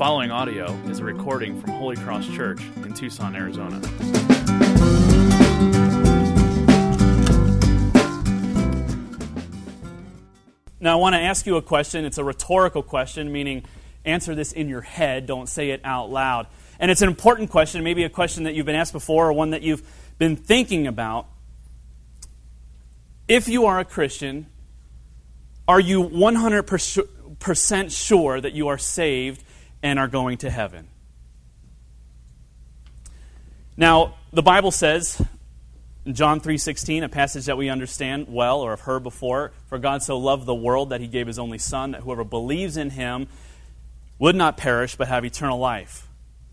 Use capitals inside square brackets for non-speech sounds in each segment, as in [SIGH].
following audio is a recording from Holy Cross Church in Tucson, Arizona. Now, I want to ask you a question. It's a rhetorical question, meaning answer this in your head, don't say it out loud. And it's an important question, maybe a question that you've been asked before or one that you've been thinking about. If you are a Christian, are you 100% sure that you are saved and are going to heaven? Now, the Bible says in John 3:16, a passage that we understand well or have heard before, for God so loved the world that he gave his only son that whoever believes in him would not perish but have eternal life.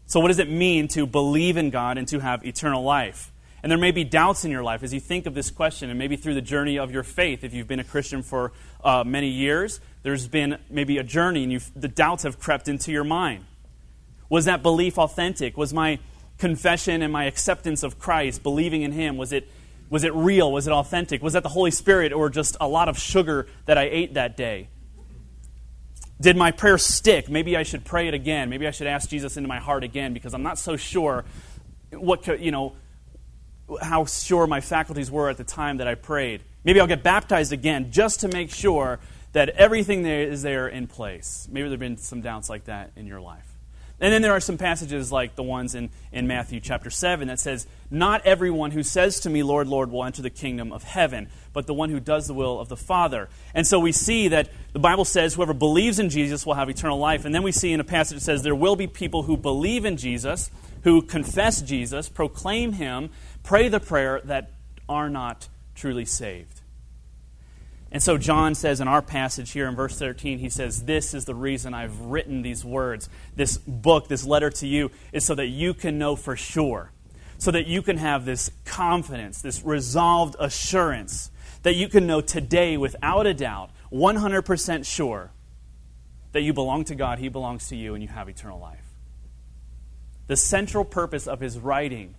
So what does it mean to believe in God and to have eternal life? And there may be doubts in your life as you think of this question, and maybe through the journey of your faith. If you've been a Christian for uh, many years, there's been maybe a journey, and the doubts have crept into your mind. Was that belief authentic? Was my confession and my acceptance of Christ, believing in Him, was it, was it real? Was it authentic? Was that the Holy Spirit or just a lot of sugar that I ate that day? Did my prayer stick? Maybe I should pray it again. Maybe I should ask Jesus into my heart again because I'm not so sure what you know how sure my faculties were at the time that I prayed. Maybe I'll get baptized again just to make sure that everything there is there in place. Maybe there have been some doubts like that in your life. And then there are some passages like the ones in, in Matthew chapter 7 that says, Not everyone who says to me, Lord, Lord, will enter the kingdom of heaven, but the one who does the will of the Father. And so we see that the Bible says whoever believes in Jesus will have eternal life. And then we see in a passage that says there will be people who believe in Jesus, who confess Jesus, proclaim him, pray the prayer that are not truly saved. And so John says in our passage here in verse 13, he says, This is the reason I've written these words. This book, this letter to you, is so that you can know for sure, so that you can have this confidence, this resolved assurance, that you can know today without a doubt, 100% sure, that you belong to God, He belongs to you, and you have eternal life. The central purpose of his writing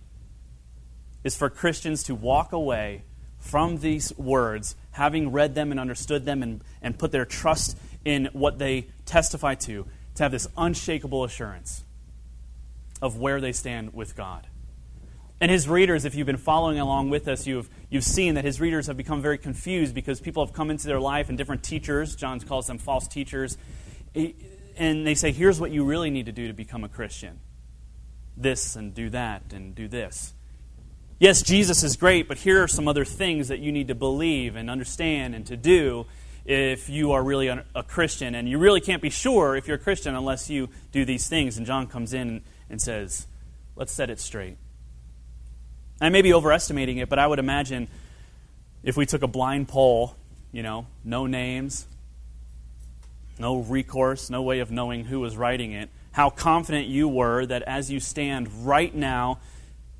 is for Christians to walk away from these words, having read them and understood them and, and put their trust in what they testify to, to have this unshakable assurance of where they stand with God. And his readers, if you've been following along with us, you've, you've seen that his readers have become very confused because people have come into their life and different teachers, John calls them false teachers, and they say, here's what you really need to do to become a Christian this and do that and do this. Yes, Jesus is great, but here are some other things that you need to believe and understand and to do if you are really a Christian. And you really can't be sure if you're a Christian unless you do these things. And John comes in and says, let's set it straight. I may be overestimating it, but I would imagine if we took a blind poll, you know, no names, no recourse, no way of knowing who was writing it, how confident you were that as you stand right now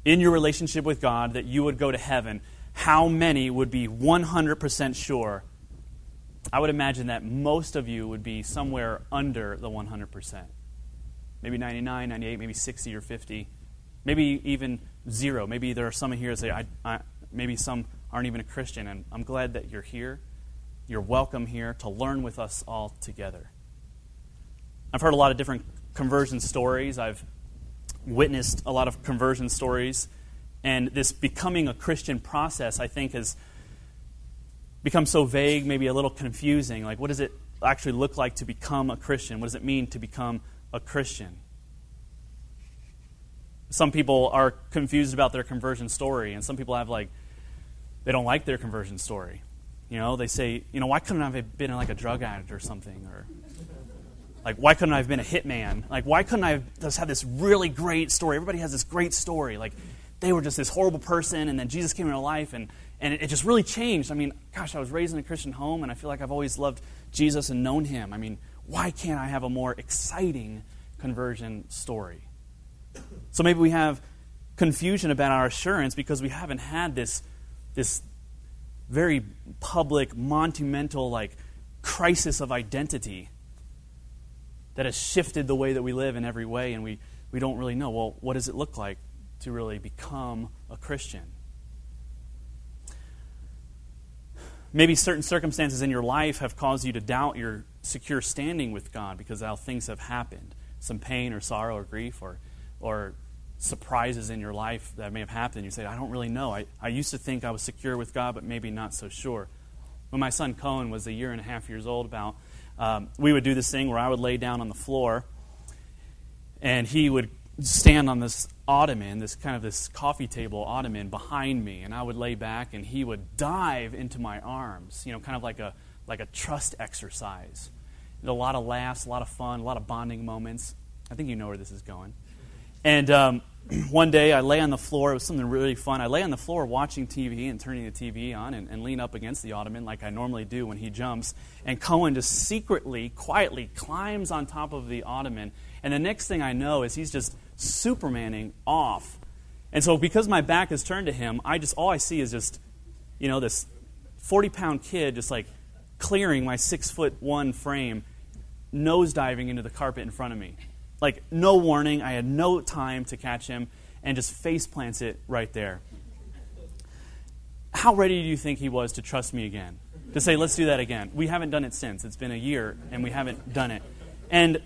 in your relationship with God that you would go to heaven, how many would be 100% sure? I would imagine that most of you would be somewhere under the 100%. Maybe 99, 98, maybe 60 or 50. Maybe even zero. Maybe there are some of here that say, I, I, maybe some aren't even a Christian. And I'm glad that you're here. You're welcome here to learn with us all together. I've heard a lot of different conversion stories. I've witnessed a lot of conversion stories, and this becoming a Christian process, I think, has become so vague, maybe a little confusing. Like, what does it actually look like to become a Christian? What does it mean to become a Christian? Some people are confused about their conversion story, and some people have, like, they don't like their conversion story. You know, they say, you know, why couldn't I have been like a drug addict or something? Or like, why couldn't I have been a hitman? Like, why couldn't I have just had this really great story? Everybody has this great story. Like, they were just this horrible person, and then Jesus came into life, and, and it just really changed. I mean, gosh, I was raised in a Christian home, and I feel like I've always loved Jesus and known him. I mean, why can't I have a more exciting conversion story? So maybe we have confusion about our assurance because we haven't had this, this very public, monumental, like, crisis of identity that has shifted the way that we live in every way, and we, we don't really know, well, what does it look like to really become a Christian? Maybe certain circumstances in your life have caused you to doubt your secure standing with God because how things have happened. some pain or sorrow or grief or, or surprises in your life that may have happened. You say, I don't really know. I, I used to think I was secure with God, but maybe not so sure. When my son Cohen was a year and a half years old, about, um, we would do this thing where I would lay down on the floor and he would stand on this ottoman, this kind of this coffee table ottoman behind me, and I would lay back and he would dive into my arms, you know, kind of like a like a trust exercise. a lot of laughs, a lot of fun, a lot of bonding moments. I think you know where this is going. And um, one day I lay on the floor. It was something really fun. I lay on the floor watching TV and turning the TV on and, and lean up against the ottoman like I normally do when he jumps. And Cohen just secretly, quietly climbs on top of the ottoman. And the next thing I know is he's just supermaning off. And so because my back is turned to him, I just all I see is just, you know, this 40 pound kid just like clearing my six foot one frame, nose diving into the carpet in front of me. Like, no warning. I had no time to catch him and just face plants it right there. How ready do you think he was to trust me again? To say, let's do that again. We haven't done it since. It's been a year and we haven't done it. And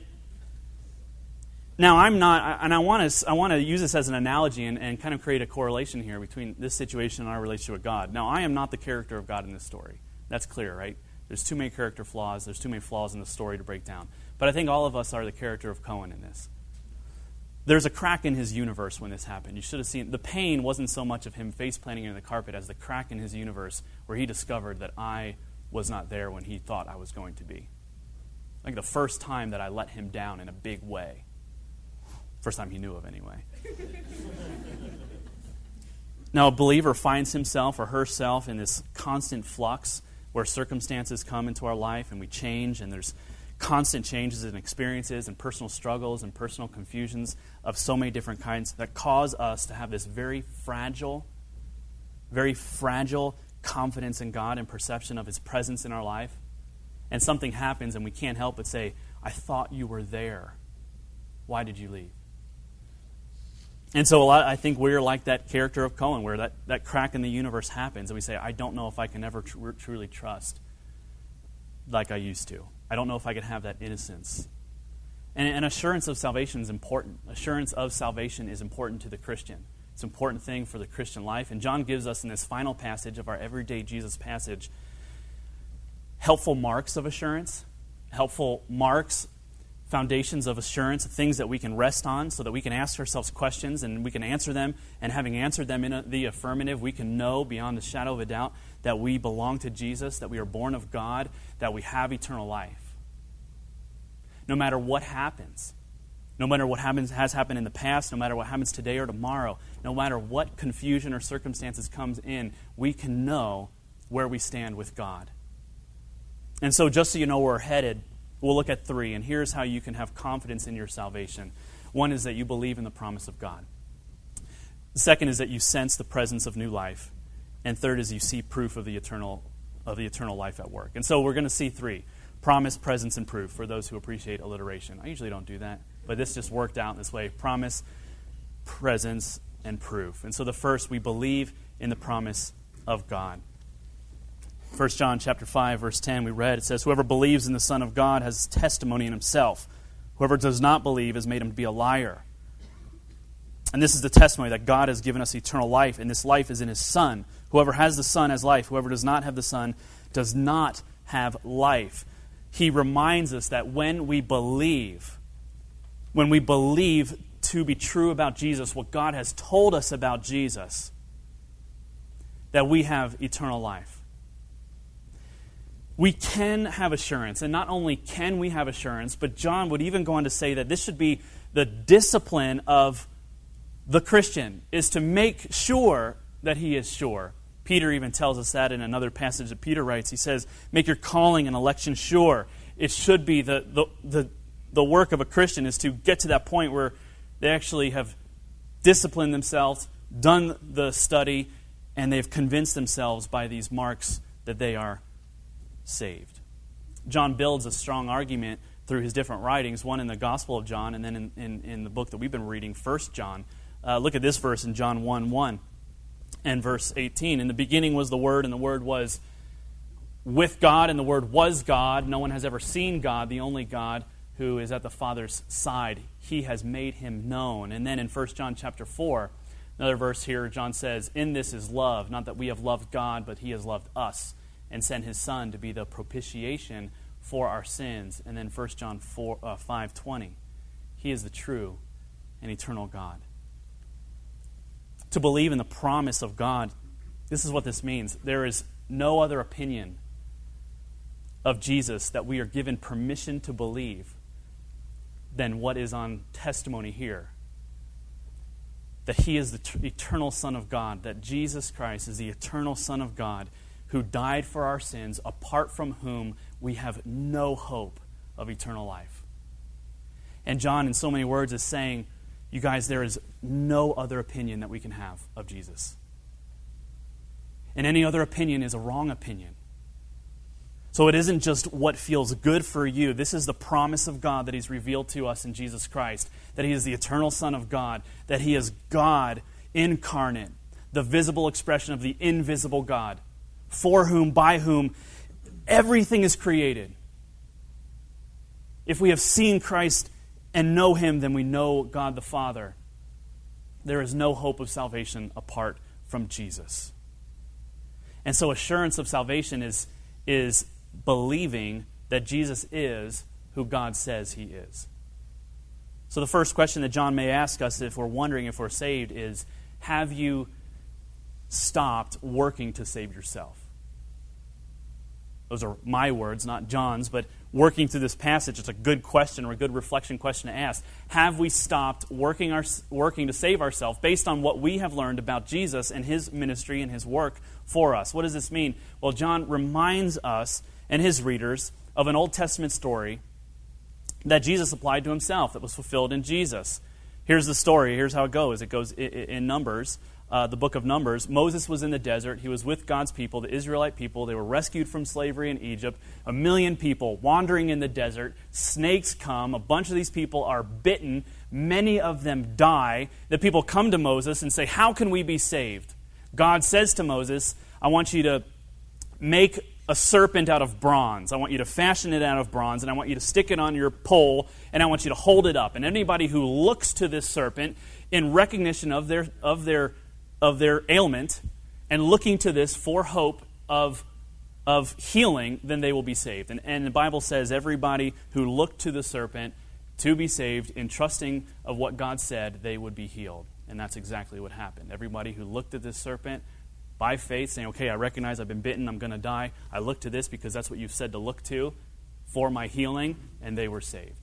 now I'm not, and I want to, I want to use this as an analogy and, and kind of create a correlation here between this situation and our relationship with God. Now, I am not the character of God in this story. That's clear, right? There's too many character flaws. There's too many flaws in the story to break down. But I think all of us are the character of Cohen in this. There's a crack in his universe when this happened. You should have seen the pain wasn't so much of him face planting in the carpet as the crack in his universe where he discovered that I was not there when he thought I was going to be. Like the first time that I let him down in a big way. First time he knew of, anyway. [LAUGHS] now, a believer finds himself or herself in this constant flux where circumstances come into our life and we change, and there's constant changes and experiences and personal struggles and personal confusions of so many different kinds that cause us to have this very fragile, very fragile confidence in God and perception of His presence in our life. And something happens and we can't help but say, I thought you were there. Why did you leave? And so a lot, I think we're like that character of Cohen, where that, that crack in the universe happens, and we say, I don't know if I can ever tr- truly trust like I used to. I don't know if I can have that innocence. And, and assurance of salvation is important. Assurance of salvation is important to the Christian. It's an important thing for the Christian life. And John gives us in this final passage of our everyday Jesus passage helpful marks of assurance, helpful marks, foundations of assurance, things that we can rest on so that we can ask ourselves questions and we can answer them. And having answered them in a, the affirmative, we can know beyond the shadow of a doubt that we belong to Jesus, that we are born of God, that we have eternal life no matter what happens. No matter what happens, has happened in the past, no matter what happens today or tomorrow, no matter what confusion or circumstances comes in, we can know where we stand with God. And so, just so you know where we're headed, we'll look at three. And here's how you can have confidence in your salvation one is that you believe in the promise of God, the second is that you sense the presence of new life, and third is you see proof of the eternal, of the eternal life at work. And so, we're going to see three promise, presence, and proof for those who appreciate alliteration. I usually don't do that, but this just worked out this way promise, presence, and proof. And so the first, we believe in the promise of God. 1 John chapter 5 verse 10 we read it says whoever believes in the son of God has testimony in himself. Whoever does not believe has made him to be a liar. And this is the testimony that God has given us eternal life and this life is in his son. Whoever has the son has life. Whoever does not have the son does not have life. He reminds us that when we believe, when we believe to be true about Jesus, what God has told us about Jesus, that we have eternal life. We can have assurance, and not only can we have assurance, but John would even go on to say that this should be the discipline of the Christian, is to make sure that he is sure Peter even tells us that in another passage that Peter writes. He says, Make your calling and election sure. It should be the, the, the, the work of a Christian is to get to that point where they actually have disciplined themselves, done the study, and they've convinced themselves by these marks that they are saved. John builds a strong argument through his different writings, one in the Gospel of John, and then in, in, in the book that we've been reading, First John. Uh, look at this verse in John 1 1 and verse 18. In the beginning was the Word, and the Word was with God, and the Word was God. No one has ever seen God, the only God who is at the Father's side. He has made him known. And then in 1 John chapter 4, another verse here, John says, In this is love, not that we have loved God, but he has loved us and sent his Son to be the propitiation for our sins. And then 1 John 4, uh, 5 20, he is the true and eternal God. To believe in the promise of God, this is what this means. There is no other opinion of Jesus that we are given permission to believe than what is on testimony here. That he is the t- eternal Son of God, that Jesus Christ is the eternal Son of God who died for our sins, apart from whom we have no hope of eternal life. And John, in so many words, is saying, You guys, there is no other opinion that we can have of Jesus. And any other opinion is a wrong opinion. So it isn't just what feels good for you. This is the promise of God that He's revealed to us in Jesus Christ that He is the eternal Son of God, that He is God incarnate, the visible expression of the invisible God, for whom, by whom, everything is created. If we have seen Christ and know Him, then we know God the Father. There is no hope of salvation apart from Jesus. And so, assurance of salvation is, is believing that Jesus is who God says he is. So, the first question that John may ask us if we're wondering if we're saved is Have you stopped working to save yourself? Those are my words, not John's, but working through this passage, it's a good question or a good reflection question to ask. Have we stopped working, our, working to save ourselves based on what we have learned about Jesus and his ministry and his work for us? What does this mean? Well, John reminds us and his readers of an Old Testament story that Jesus applied to himself, that was fulfilled in Jesus. Here's the story. Here's how it goes it goes in Numbers, uh, the book of Numbers. Moses was in the desert. He was with God's people, the Israelite people. They were rescued from slavery in Egypt. A million people wandering in the desert. Snakes come. A bunch of these people are bitten. Many of them die. The people come to Moses and say, How can we be saved? God says to Moses, I want you to make a serpent out of bronze. I want you to fashion it out of bronze, and I want you to stick it on your pole, and I want you to hold it up. And anybody who looks to this serpent in recognition of their, of their, of their ailment and looking to this for hope of, of healing, then they will be saved. And, and the Bible says everybody who looked to the serpent to be saved in trusting of what God said, they would be healed. And that's exactly what happened. Everybody who looked at this serpent by faith, saying, okay, I recognize I've been bitten, I'm going to die. I look to this because that's what you've said to look to for my healing, and they were saved.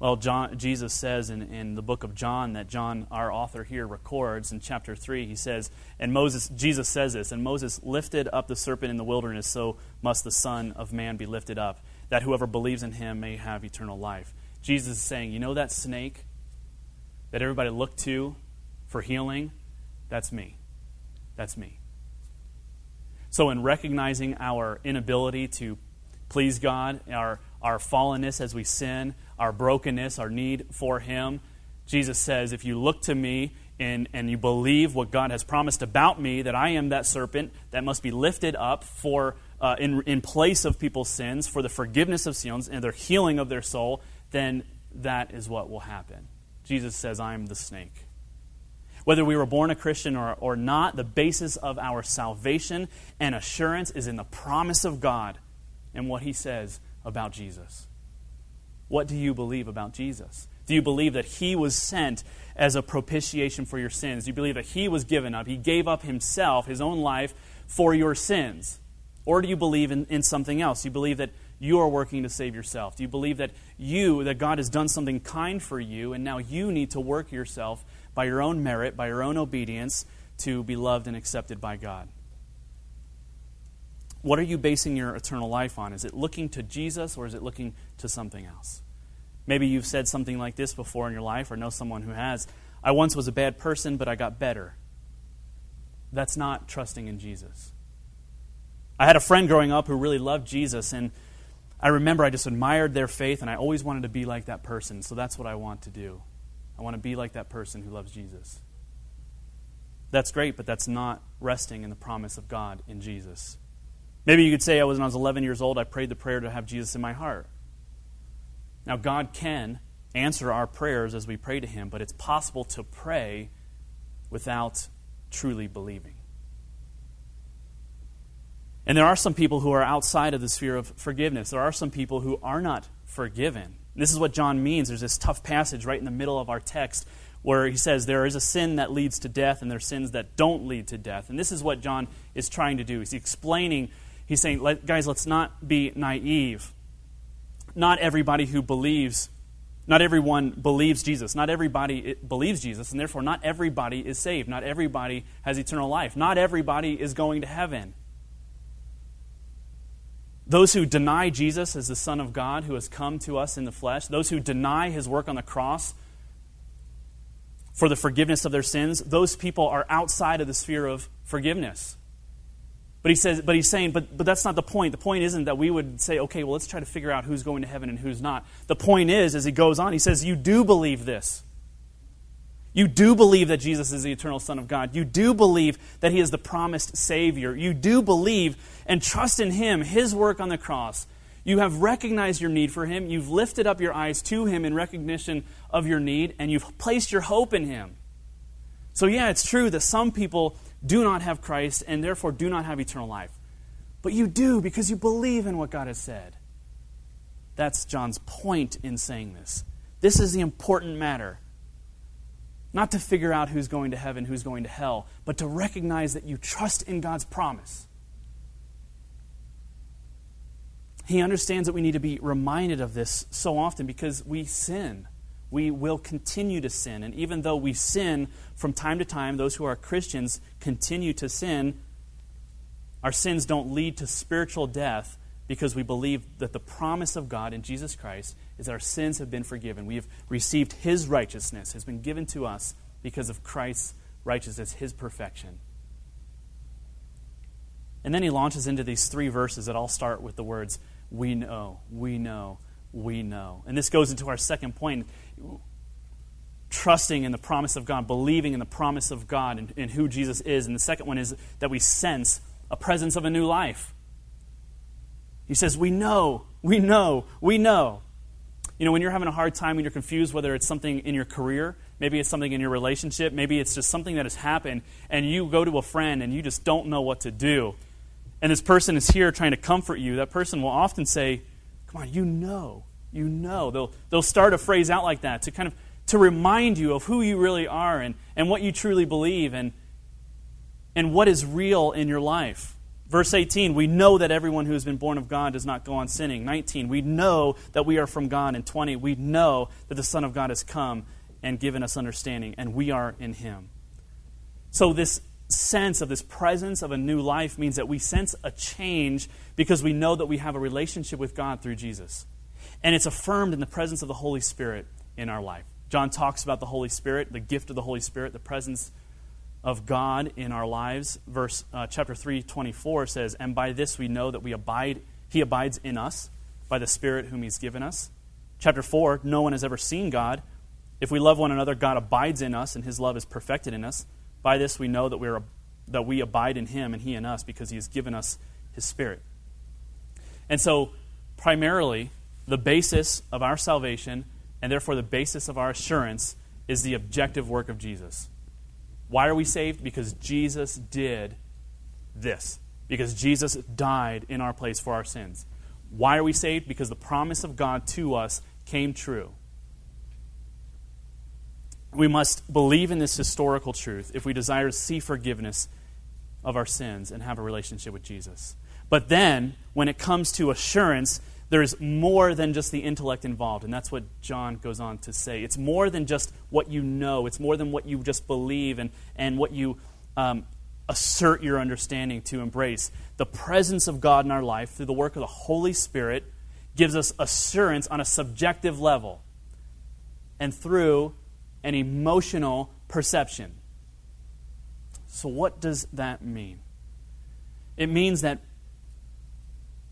Well, John, Jesus says in, in the book of John that John, our author here, records in chapter 3, he says, and Moses, Jesus says this, and Moses lifted up the serpent in the wilderness, so must the Son of Man be lifted up, that whoever believes in him may have eternal life. Jesus is saying, you know that snake that everybody looked to for healing? That's me. That's me. So, in recognizing our inability to please God, our, our fallenness as we sin, our brokenness, our need for Him, Jesus says, if you look to me and, and you believe what God has promised about me, that I am that serpent that must be lifted up for, uh, in, in place of people's sins, for the forgiveness of sins and their healing of their soul, then that is what will happen. Jesus says, I am the snake. Whether we were born a Christian or, or not, the basis of our salvation and assurance is in the promise of God and what He says about Jesus. What do you believe about Jesus? Do you believe that He was sent as a propitiation for your sins? Do you believe that He was given up? He gave up Himself, His own life, for your sins? Or do you believe in, in something else? Do you believe that you are working to save yourself? Do you believe that you, that God has done something kind for you, and now you need to work yourself by your own merit, by your own obedience, to be loved and accepted by God. What are you basing your eternal life on? Is it looking to Jesus or is it looking to something else? Maybe you've said something like this before in your life or know someone who has. I once was a bad person, but I got better. That's not trusting in Jesus. I had a friend growing up who really loved Jesus, and I remember I just admired their faith, and I always wanted to be like that person, so that's what I want to do. I want to be like that person who loves Jesus. That's great, but that's not resting in the promise of God in Jesus. Maybe you could say, I was, when I was 11 years old, I prayed the prayer to have Jesus in my heart. Now, God can answer our prayers as we pray to Him, but it's possible to pray without truly believing. And there are some people who are outside of the sphere of forgiveness. There are some people who are not forgiven. This is what John means. There's this tough passage right in the middle of our text where he says there is a sin that leads to death and there are sins that don't lead to death. And this is what John is trying to do. He's explaining, he's saying, guys, let's not be naive. Not everybody who believes, not everyone believes Jesus. Not everybody eh, believes Jesus, and therefore not everybody is saved. Not everybody has eternal life. Not everybody is going to heaven. Those who deny Jesus as the Son of God who has come to us in the flesh, those who deny his work on the cross for the forgiveness of their sins, those people are outside of the sphere of forgiveness. But he says, but he's saying, but, but that's not the point. The point isn't that we would say, okay, well, let's try to figure out who's going to heaven and who's not. The point is, as he goes on, he says, you do believe this. You do believe that Jesus is the eternal Son of God. You do believe that He is the promised Savior. You do believe and trust in Him, His work on the cross. You have recognized your need for Him. You've lifted up your eyes to Him in recognition of your need, and you've placed your hope in Him. So, yeah, it's true that some people do not have Christ and therefore do not have eternal life. But you do because you believe in what God has said. That's John's point in saying this. This is the important matter. Not to figure out who's going to heaven, who's going to hell, but to recognize that you trust in God's promise. He understands that we need to be reminded of this so often because we sin. We will continue to sin. And even though we sin from time to time, those who are Christians continue to sin, our sins don't lead to spiritual death because we believe that the promise of God in Jesus Christ is that our sins have been forgiven. We have received His righteousness, has been given to us because of Christ's righteousness, His perfection. And then he launches into these three verses that all start with the words, We know, we know, we know. And this goes into our second point trusting in the promise of God, believing in the promise of God and, and who Jesus is. And the second one is that we sense a presence of a new life. He says, We know, we know, we know. You know, when you're having a hard time, when you're confused, whether it's something in your career, maybe it's something in your relationship, maybe it's just something that has happened, and you go to a friend and you just don't know what to do, and this person is here trying to comfort you, that person will often say, Come on, you know, you know. They'll, they'll start a phrase out like that to kind of to remind you of who you really are and, and what you truly believe and, and what is real in your life. Verse 18, we know that everyone who has been born of God does not go on sinning. 19, we know that we are from God. And 20, we know that the Son of God has come and given us understanding, and we are in Him. So, this sense of this presence of a new life means that we sense a change because we know that we have a relationship with God through Jesus. And it's affirmed in the presence of the Holy Spirit in our life. John talks about the Holy Spirit, the gift of the Holy Spirit, the presence of God in our lives. Verse uh, chapter 3, 24 says, And by this we know that we abide, he abides in us by the Spirit whom he's given us. Chapter 4, no one has ever seen God. If we love one another, God abides in us, and his love is perfected in us. By this we know that, we're, that we abide in him and he in us, because he has given us his Spirit. And so, primarily, the basis of our salvation, and therefore the basis of our assurance, is the objective work of Jesus. Why are we saved? Because Jesus did this. Because Jesus died in our place for our sins. Why are we saved? Because the promise of God to us came true. We must believe in this historical truth if we desire to see forgiveness of our sins and have a relationship with Jesus. But then, when it comes to assurance, there's more than just the intellect involved. And that's what John goes on to say. It's more than just what you know, it's more than what you just believe and, and what you um, assert your understanding to embrace. The presence of God in our life through the work of the Holy Spirit gives us assurance on a subjective level and through an emotional perception. So, what does that mean? It means that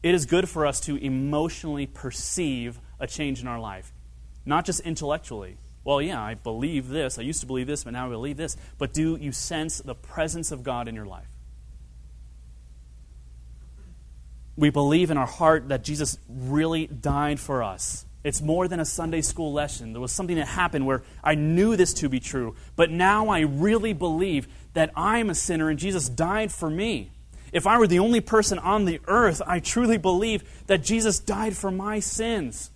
it is good for us to emotionally perceive a change in our life, not just intellectually. Well, yeah, I believe this. I used to believe this, but now I believe this. But do you sense the presence of God in your life? We believe in our heart that Jesus really died for us. It's more than a Sunday school lesson. There was something that happened where I knew this to be true, but now I really believe that I'm a sinner and Jesus died for me. If I were the only person on the earth, I truly believe that Jesus died for my sins.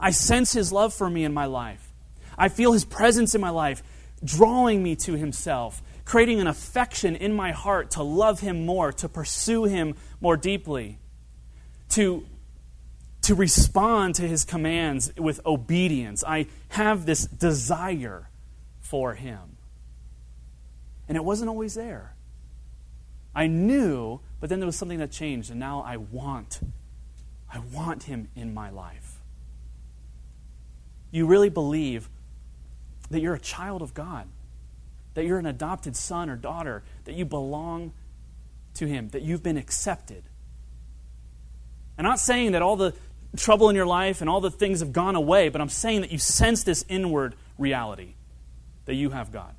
I sense his love for me in my life. I feel his presence in my life, drawing me to himself, creating an affection in my heart to love him more, to pursue him more deeply, to, to respond to his commands with obedience. I have this desire for him. And it wasn't always there. I knew, but then there was something that changed, and now I want. I want him in my life. You really believe that you're a child of God, that you're an adopted son or daughter, that you belong to him, that you've been accepted. I'm not saying that all the trouble in your life and all the things have gone away, but I'm saying that you sense this inward reality that you have God.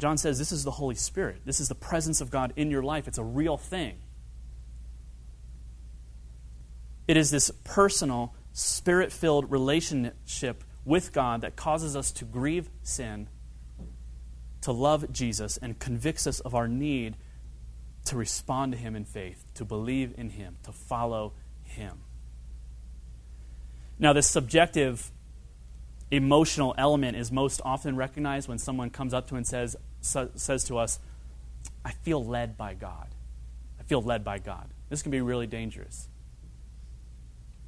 John says this is the Holy Spirit. This is the presence of God in your life. It's a real thing. It is this personal, spirit filled relationship with God that causes us to grieve sin, to love Jesus, and convicts us of our need to respond to Him in faith, to believe in Him, to follow Him. Now, this subjective emotional element is most often recognized when someone comes up to and says, says to us, I feel led by God. I feel led by God. This can be really dangerous.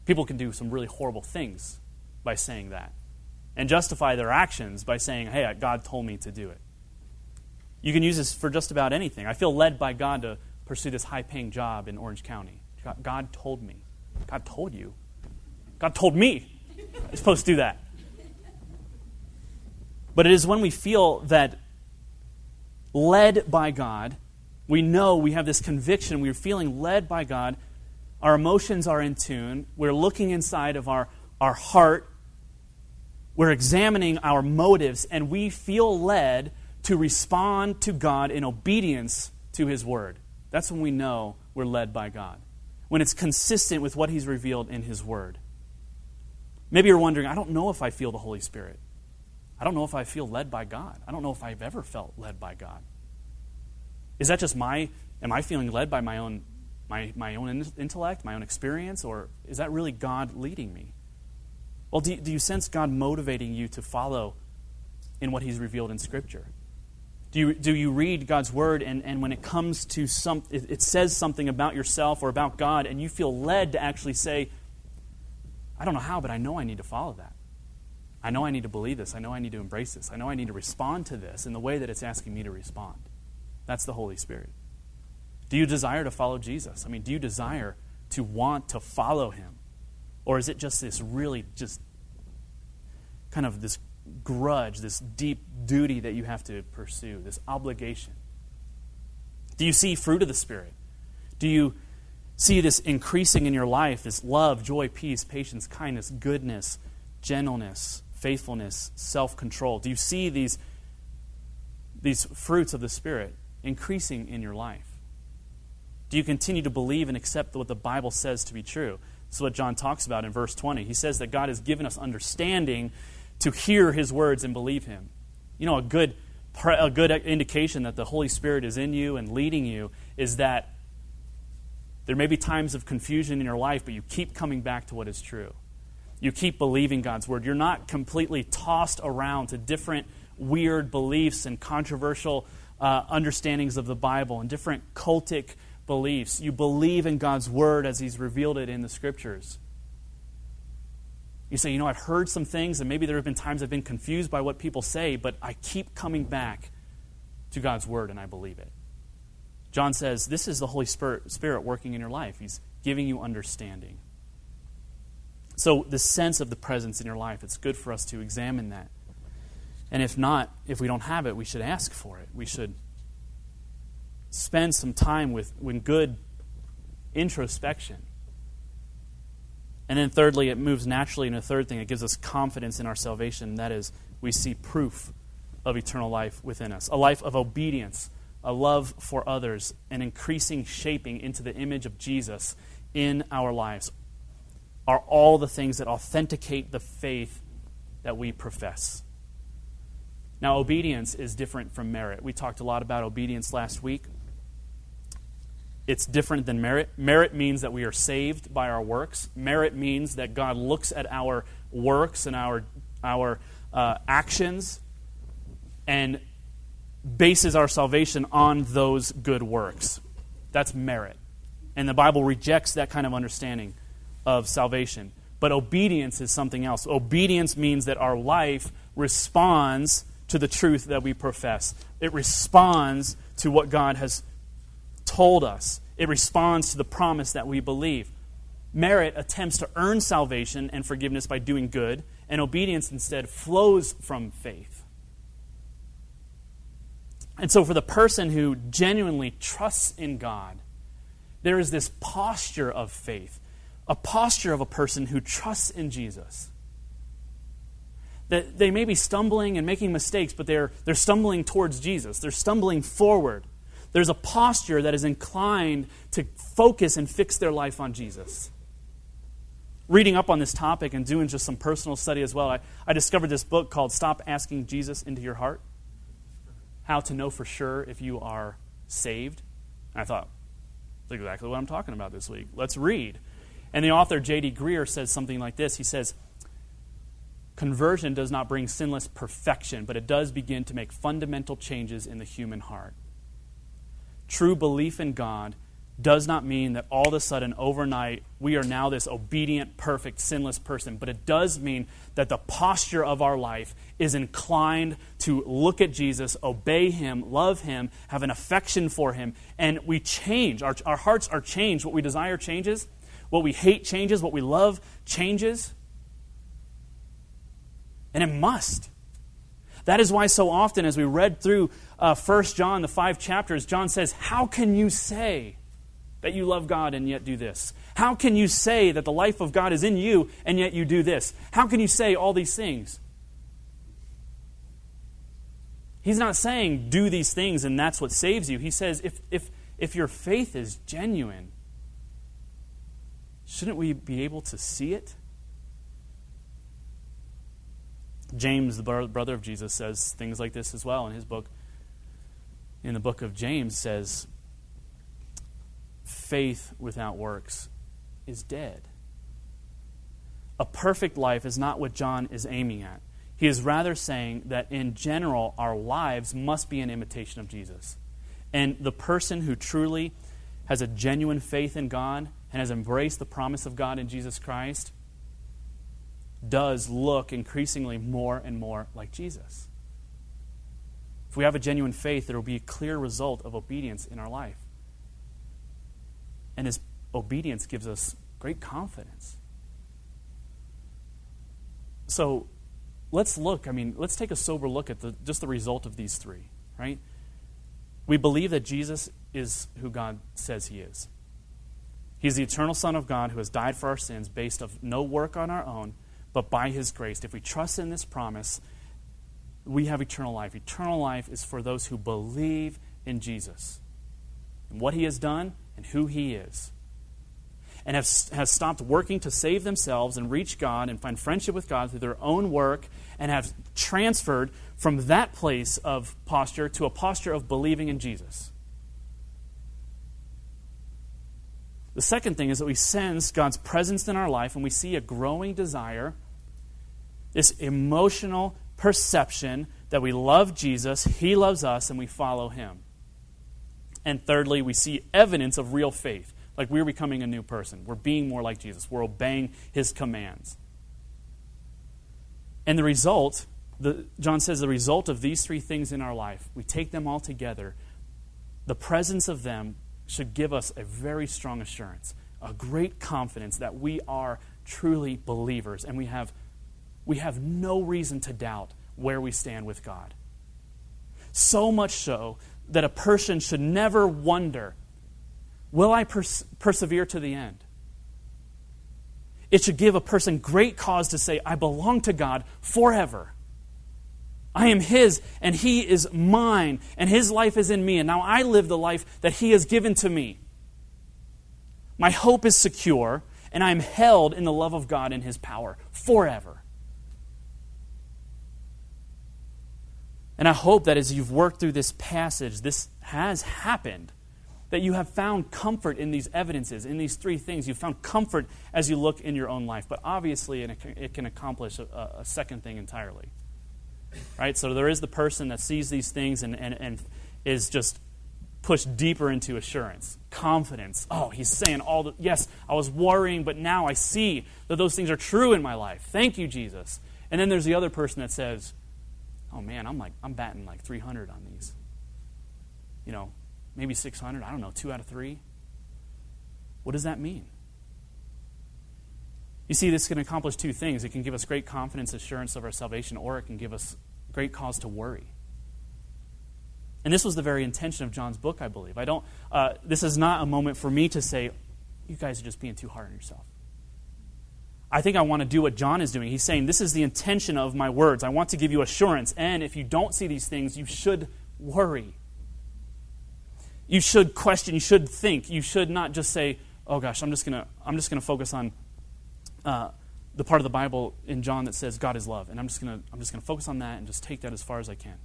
People can do some really horrible things by saying that and justify their actions by saying, hey, God told me to do it. You can use this for just about anything. I feel led by God to pursue this high paying job in Orange County. God told me. God told you. God told me. [LAUGHS] I'm supposed to do that. But it is when we feel that led by God, we know we have this conviction, we're feeling led by God, our emotions are in tune, we're looking inside of our, our heart, we're examining our motives, and we feel led to respond to God in obedience to His Word. That's when we know we're led by God. When it's consistent with what He's revealed in His Word. Maybe you're wondering, I don't know if I feel the Holy Spirit. I don't know if I feel led by God. I don't know if I've ever felt led by God. Is that just my, am I feeling led by my own, my, my own intellect, my own experience, or is that really God leading me? Well, do, do you sense God motivating you to follow in what He's revealed in Scripture? Do you, do you read God's Word and, and when it comes to some, it, it says something about yourself or about God and you feel led to actually say, I don't know how, but I know I need to follow that. I know I need to believe this. I know I need to embrace this. I know I need to respond to this in the way that it's asking me to respond. That's the Holy Spirit. Do you desire to follow Jesus? I mean, do you desire to want to follow him? Or is it just this really just kind of this grudge, this deep duty that you have to pursue, this obligation? Do you see fruit of the Spirit? Do you see this increasing in your life, this love, joy, peace, patience, kindness, goodness, gentleness, faithfulness, self control? Do you see these, these fruits of the Spirit increasing in your life? Do you continue to believe and accept what the Bible says to be true? This is what John talks about in verse 20. He says that God has given us understanding to hear his words and believe him. You know, a good, a good indication that the Holy Spirit is in you and leading you is that there may be times of confusion in your life, but you keep coming back to what is true you keep believing God's word. You're not completely tossed around to different weird beliefs and controversial uh, understandings of the Bible and different cultic beliefs. You believe in God's word as He's revealed it in the scriptures. You say, you know, I've heard some things, and maybe there have been times I've been confused by what people say, but I keep coming back to God's word and I believe it. John says, This is the Holy Spirit, Spirit working in your life. He's giving you understanding. So, the sense of the presence in your life, it's good for us to examine that. And if not, if we don't have it, we should ask for it. We should spend some time with, good introspection. And then, thirdly, it moves naturally into a third thing. It gives us confidence in our salvation. That is, we see proof of eternal life within us a life of obedience, a love for others, an increasing shaping into the image of Jesus in our lives are all the things that authenticate the faith that we profess. Now, obedience is different from merit. We talked a lot about obedience last week. It's different than merit. Merit means that we are saved by our works. Merit means that God looks at our works and our, our uh, actions and bases our salvation on those good works. That's merit. And the Bible rejects that kind of understanding of salvation. But obedience is something else. Obedience means that our life responds to the truth that we profess, it responds to what God has told us, it responds to the promise that we believe. Merit attempts to earn salvation and forgiveness by doing good, and obedience instead flows from faith. And so, for the person who genuinely trusts in God, there is this posture of faith, a posture of a person who trusts in Jesus. That they may be stumbling and making mistakes, but they're, they're stumbling towards Jesus. They're stumbling forward. There's a posture that is inclined to focus and fix their life on Jesus. Reading up on this topic and doing just some personal study as well, I, I discovered this book called Stop Asking Jesus into Your Heart How to Know for Sure If You Are Saved. And I thought, that's exactly what I'm talking about this week. Let's read. And the author, J.D. Greear says something like this He says, Conversion does not bring sinless perfection, but it does begin to make fundamental changes in the human heart. True belief in God does not mean that all of a sudden, overnight, we are now this obedient, perfect, sinless person. But it does mean that the posture of our life is inclined to look at Jesus, obey him, love him, have an affection for him, and we change. Our, our hearts are changed. What we desire changes, what we hate changes, what we love changes. And it must. That is why, so often, as we read through uh, 1 John, the five chapters, John says, How can you say that you love God and yet do this? How can you say that the life of God is in you and yet you do this? How can you say all these things? He's not saying do these things and that's what saves you. He says if, if, if your faith is genuine, shouldn't we be able to see it? James, the brother of Jesus, says things like this as well in his book. In the book of James, says, faith without works is dead. A perfect life is not what John is aiming at. He is rather saying that in general, our lives must be an imitation of Jesus. And the person who truly has a genuine faith in God and has embraced the promise of God in Jesus Christ does look increasingly more and more like Jesus. If we have a genuine faith, there will be a clear result of obedience in our life. And his obedience gives us great confidence. So let's look, I mean, let's take a sober look at the, just the result of these three, right? We believe that Jesus is who God says he is. He's the eternal Son of God who has died for our sins based of no work on our own, but by his grace. If we trust in this promise, we have eternal life. Eternal life is for those who believe in Jesus and what he has done and who he is. And have, has stopped working to save themselves and reach God and find friendship with God through their own work and have transferred from that place of posture to a posture of believing in Jesus. The second thing is that we sense God's presence in our life and we see a growing desire, this emotional perception that we love Jesus, He loves us, and we follow Him. And thirdly, we see evidence of real faith, like we're becoming a new person. We're being more like Jesus, we're obeying His commands. And the result, the, John says, the result of these three things in our life, we take them all together, the presence of them should give us a very strong assurance, a great confidence that we are truly believers and we have, we have no reason to doubt where we stand with God. So much so that a person should never wonder will I pers- persevere to the end? It should give a person great cause to say, I belong to God forever. I am His, and He is mine, and His life is in me, and now I live the life that He has given to me. My hope is secure, and I am held in the love of God and his power forever. And I hope that as you've worked through this passage, this has happened. That you have found comfort in these evidences, in these three things. You've found comfort as you look in your own life. But obviously, it can accomplish a, a second thing entirely. Right? So there is the person that sees these things and, and, and is just pushed deeper into assurance, confidence. Oh, he's saying all the, yes, I was worrying, but now I see that those things are true in my life. Thank you, Jesus. And then there's the other person that says, oh man, I'm like, I'm batting like 300 on these. You know, maybe 600. I don't know, two out of three. What does that mean? You see, this can accomplish two things. It can give us great confidence, assurance of our salvation, or it can give us great cause to worry. And this was the very intention of John's book, I believe. I don't, uh, this is not a moment for me to say, you guys are just being too hard on yourself. I think I want to do what John is doing. He's saying, This is the intention of my words. I want to give you assurance. And if you don't see these things, you should worry. You should question. You should think. You should not just say, Oh gosh, I'm just going to I'm just going to focus on uh, the part of the Bible in John that says God is love. And I'm just going to I'm just going to focus on that and just take that as far as I can.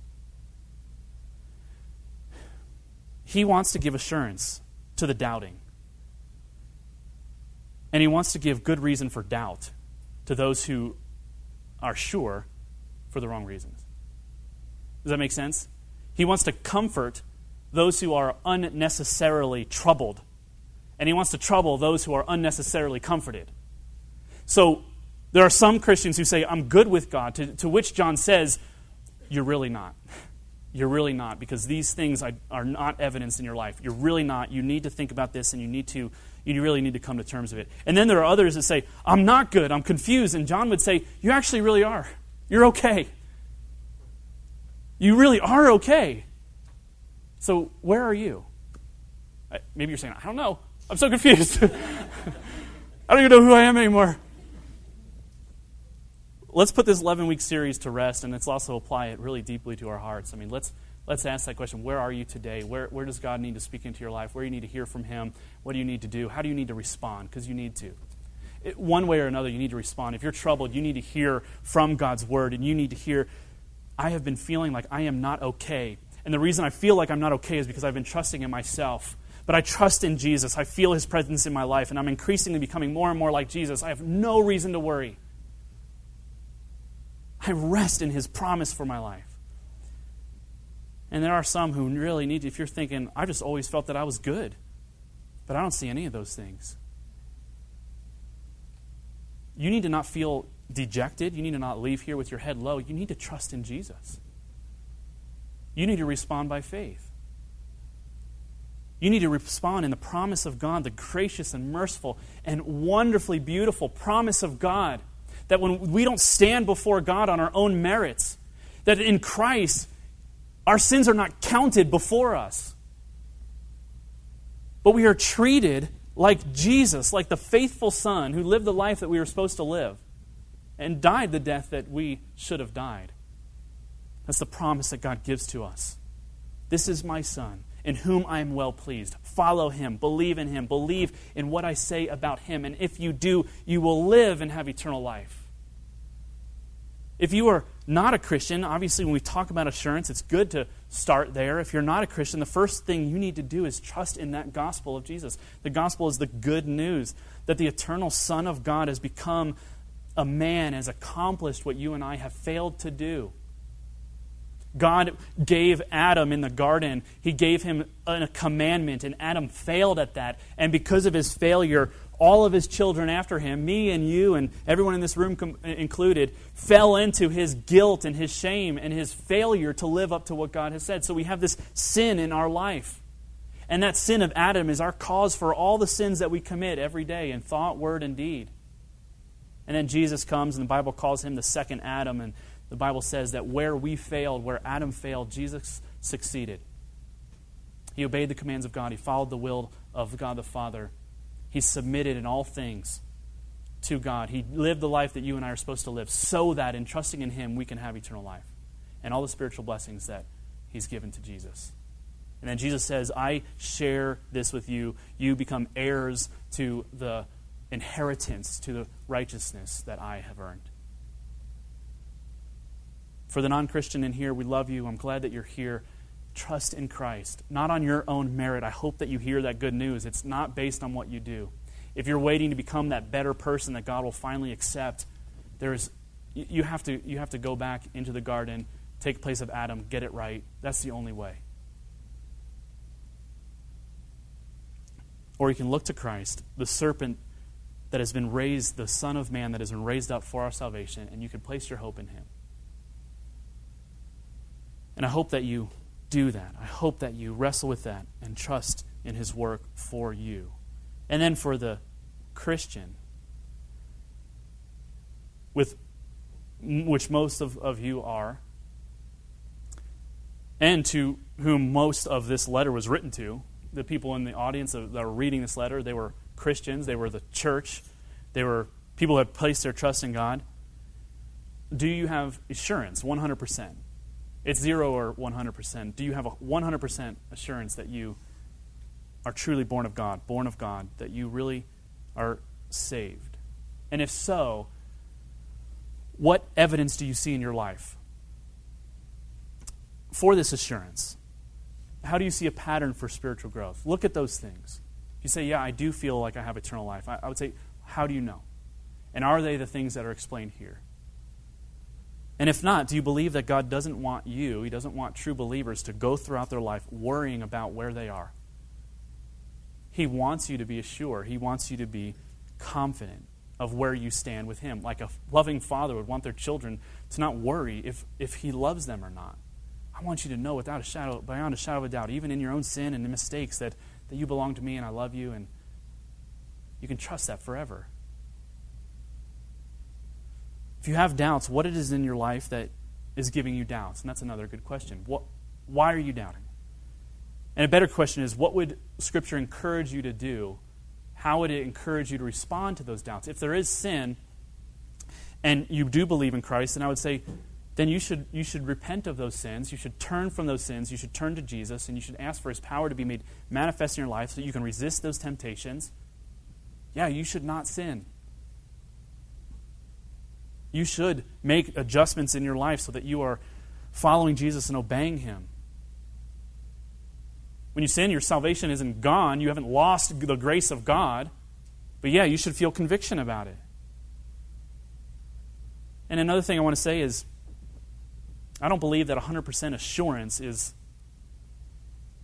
He wants to give assurance to the doubting. And he wants to give good reason for doubt to those who are sure for the wrong reasons. Does that make sense? He wants to comfort those who are unnecessarily troubled, and he wants to trouble those who are unnecessarily comforted. So there are some Christians who say, I'm good with God, to, to which John says, You're really not. [LAUGHS] You're really not, because these things are not evidence in your life. You're really not. You need to think about this, and you need to you really need to come to terms with it. And then there are others that say, I'm not good, I'm confused. And John would say, You actually really are. You're okay. You really are okay. So, where are you? Maybe you're saying, I don't know. I'm so confused. [LAUGHS] I don't even know who I am anymore. Let's put this 11 week series to rest, and let's also apply it really deeply to our hearts. I mean, let's let's ask that question where are you today? Where, where does god need to speak into your life? Where do you need to hear from him? What do you need to do? How do you need to respond? Because you need to. It, one way or another you need to respond. If you're troubled you need to hear from god's word and you need to hear i have been feeling like i am not okay. And the reason i feel like i'm not okay is because i've been trusting in myself. But i trust in jesus. I feel his presence in my life and i'm increasingly becoming more and more like jesus. I have no reason to worry i rest in his promise for my life and there are some who really need to, if you're thinking, I just always felt that I was good, but I don't see any of those things. You need to not feel dejected. You need to not leave here with your head low. You need to trust in Jesus. You need to respond by faith. You need to respond in the promise of God, the gracious and merciful and wonderfully beautiful promise of God. That when we don't stand before God on our own merits, that in Christ our sins are not counted before us. But we are treated like Jesus, like the faithful Son who lived the life that we were supposed to live and died the death that we should have died. That's the promise that God gives to us. This is my Son, in whom I am well pleased. Follow him, believe in him, believe in what I say about him, and if you do, you will live and have eternal life. If you are not a Christian, obviously, when we talk about assurance, it's good to start there. If you're not a Christian, the first thing you need to do is trust in that gospel of Jesus. The gospel is the good news that the eternal Son of God has become a man, has accomplished what you and I have failed to do. God gave Adam in the garden, He gave him a commandment, and Adam failed at that. And because of his failure, all of his children after him, me and you and everyone in this room com- included, fell into his guilt and his shame and his failure to live up to what God has said. So we have this sin in our life. And that sin of Adam is our cause for all the sins that we commit every day in thought, word, and deed. And then Jesus comes, and the Bible calls him the second Adam. And the Bible says that where we failed, where Adam failed, Jesus succeeded. He obeyed the commands of God, he followed the will of God the Father he submitted in all things to God. He lived the life that you and I are supposed to live so that in trusting in Him, we can have eternal life and all the spiritual blessings that He's given to Jesus. And then Jesus says, I share this with you. You become heirs to the inheritance to the righteousness that I have earned. For the non Christian in here, we love you. I'm glad that you're here. Trust in Christ, not on your own merit. I hope that you hear that good news. It's not based on what you do. If you're waiting to become that better person that God will finally accept, there's, you, have to, you have to go back into the garden, take place of Adam, get it right. That's the only way. Or you can look to Christ, the serpent that has been raised, the Son of Man that has been raised up for our salvation, and you can place your hope in him. And I hope that you do that. I hope that you wrestle with that and trust in his work for you. And then for the Christian, with which most of, of you are, and to whom most of this letter was written to, the people in the audience that were reading this letter, they were Christians, they were the church, they were people who had placed their trust in God. Do you have assurance, 100%? It's zero or 100%. Do you have a 100% assurance that you are truly born of God, born of God, that you really are saved? And if so, what evidence do you see in your life for this assurance? How do you see a pattern for spiritual growth? Look at those things. If you say, Yeah, I do feel like I have eternal life, I, I would say, How do you know? And are they the things that are explained here? And if not, do you believe that God doesn't want you, He doesn't want true believers to go throughout their life worrying about where they are? He wants you to be assured, He wants you to be confident of where you stand with Him. Like a loving father would want their children to not worry if, if He loves them or not. I want you to know without a shadow, beyond a shadow of a doubt, even in your own sin and mistakes, that, that you belong to me and I love you, and you can trust that forever. If you have doubts, what it is in your life that is giving you doubts? And that's another good question. What, why are you doubting? And a better question is what would Scripture encourage you to do? How would it encourage you to respond to those doubts? If there is sin and you do believe in Christ, then I would say, then you should, you should repent of those sins. You should turn from those sins. You should turn to Jesus, and you should ask for His power to be made manifest in your life so that you can resist those temptations. Yeah, you should not sin. You should make adjustments in your life so that you are following Jesus and obeying Him. When you sin, your salvation isn't gone. You haven't lost the grace of God. But yeah, you should feel conviction about it. And another thing I want to say is I don't believe that 100% assurance is,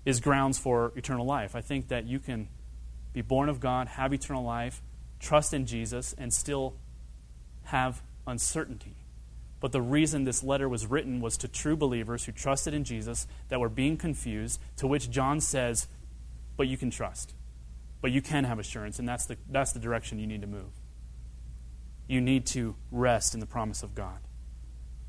is grounds for eternal life. I think that you can be born of God, have eternal life, trust in Jesus, and still have uncertainty. But the reason this letter was written was to true believers who trusted in Jesus that were being confused, to which John says, But you can trust. But you can have assurance, and that's the, that's the direction you need to move. You need to rest in the promise of God.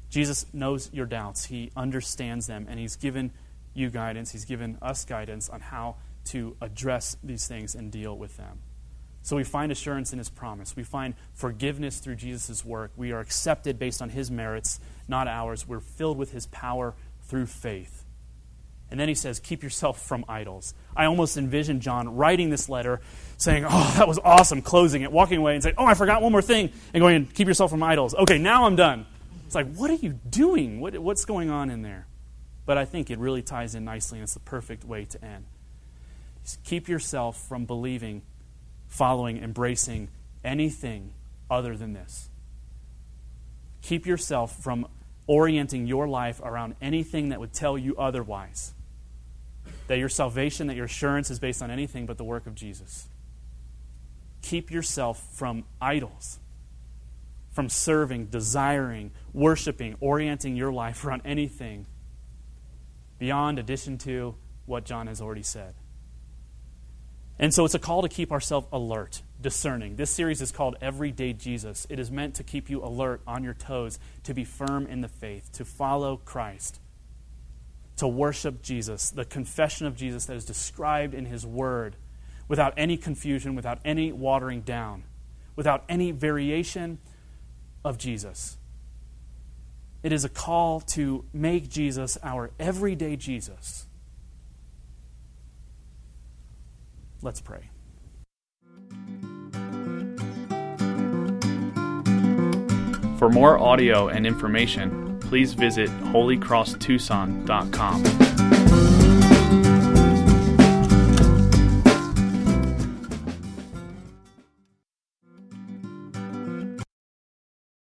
Jesus knows your doubts, He understands them, and He's given you guidance, He's given us guidance on how to address these things and deal with them. So we find assurance in his promise. We find forgiveness through Jesus' work. We are accepted based on his merits, not ours. We're filled with his power through faith. And then he says, Keep yourself from idols. I almost envision John writing this letter, saying, Oh, that was awesome, closing it, walking away, and saying, Oh, I forgot one more thing, and going, Keep yourself from idols. Okay, now I'm done. It's like, What are you doing? What, what's going on in there? But I think it really ties in nicely, and it's the perfect way to end. Just keep yourself from believing following, embracing anything other than this. Keep yourself from orienting your life around anything that would tell you otherwise. That your salvation, that your assurance is based on anything but the work of Jesus. Keep yourself from idols, from serving, desiring, worshiping, orienting your life [LAUGHS] around anything beyond addition to what John has already said. And so it's a call to keep ourselves alert, discerning. This series is called Everyday Jesus. It is meant to keep you alert, on your toes, to be firm in the faith, to follow Christ, to worship Jesus, the confession of Jesus that is described in His Word, without any confusion, without any watering down, without any variation of Jesus. It is a call to make Jesus our everyday Jesus Let's pray. For more audio and information, please visit holycrosstucson.com.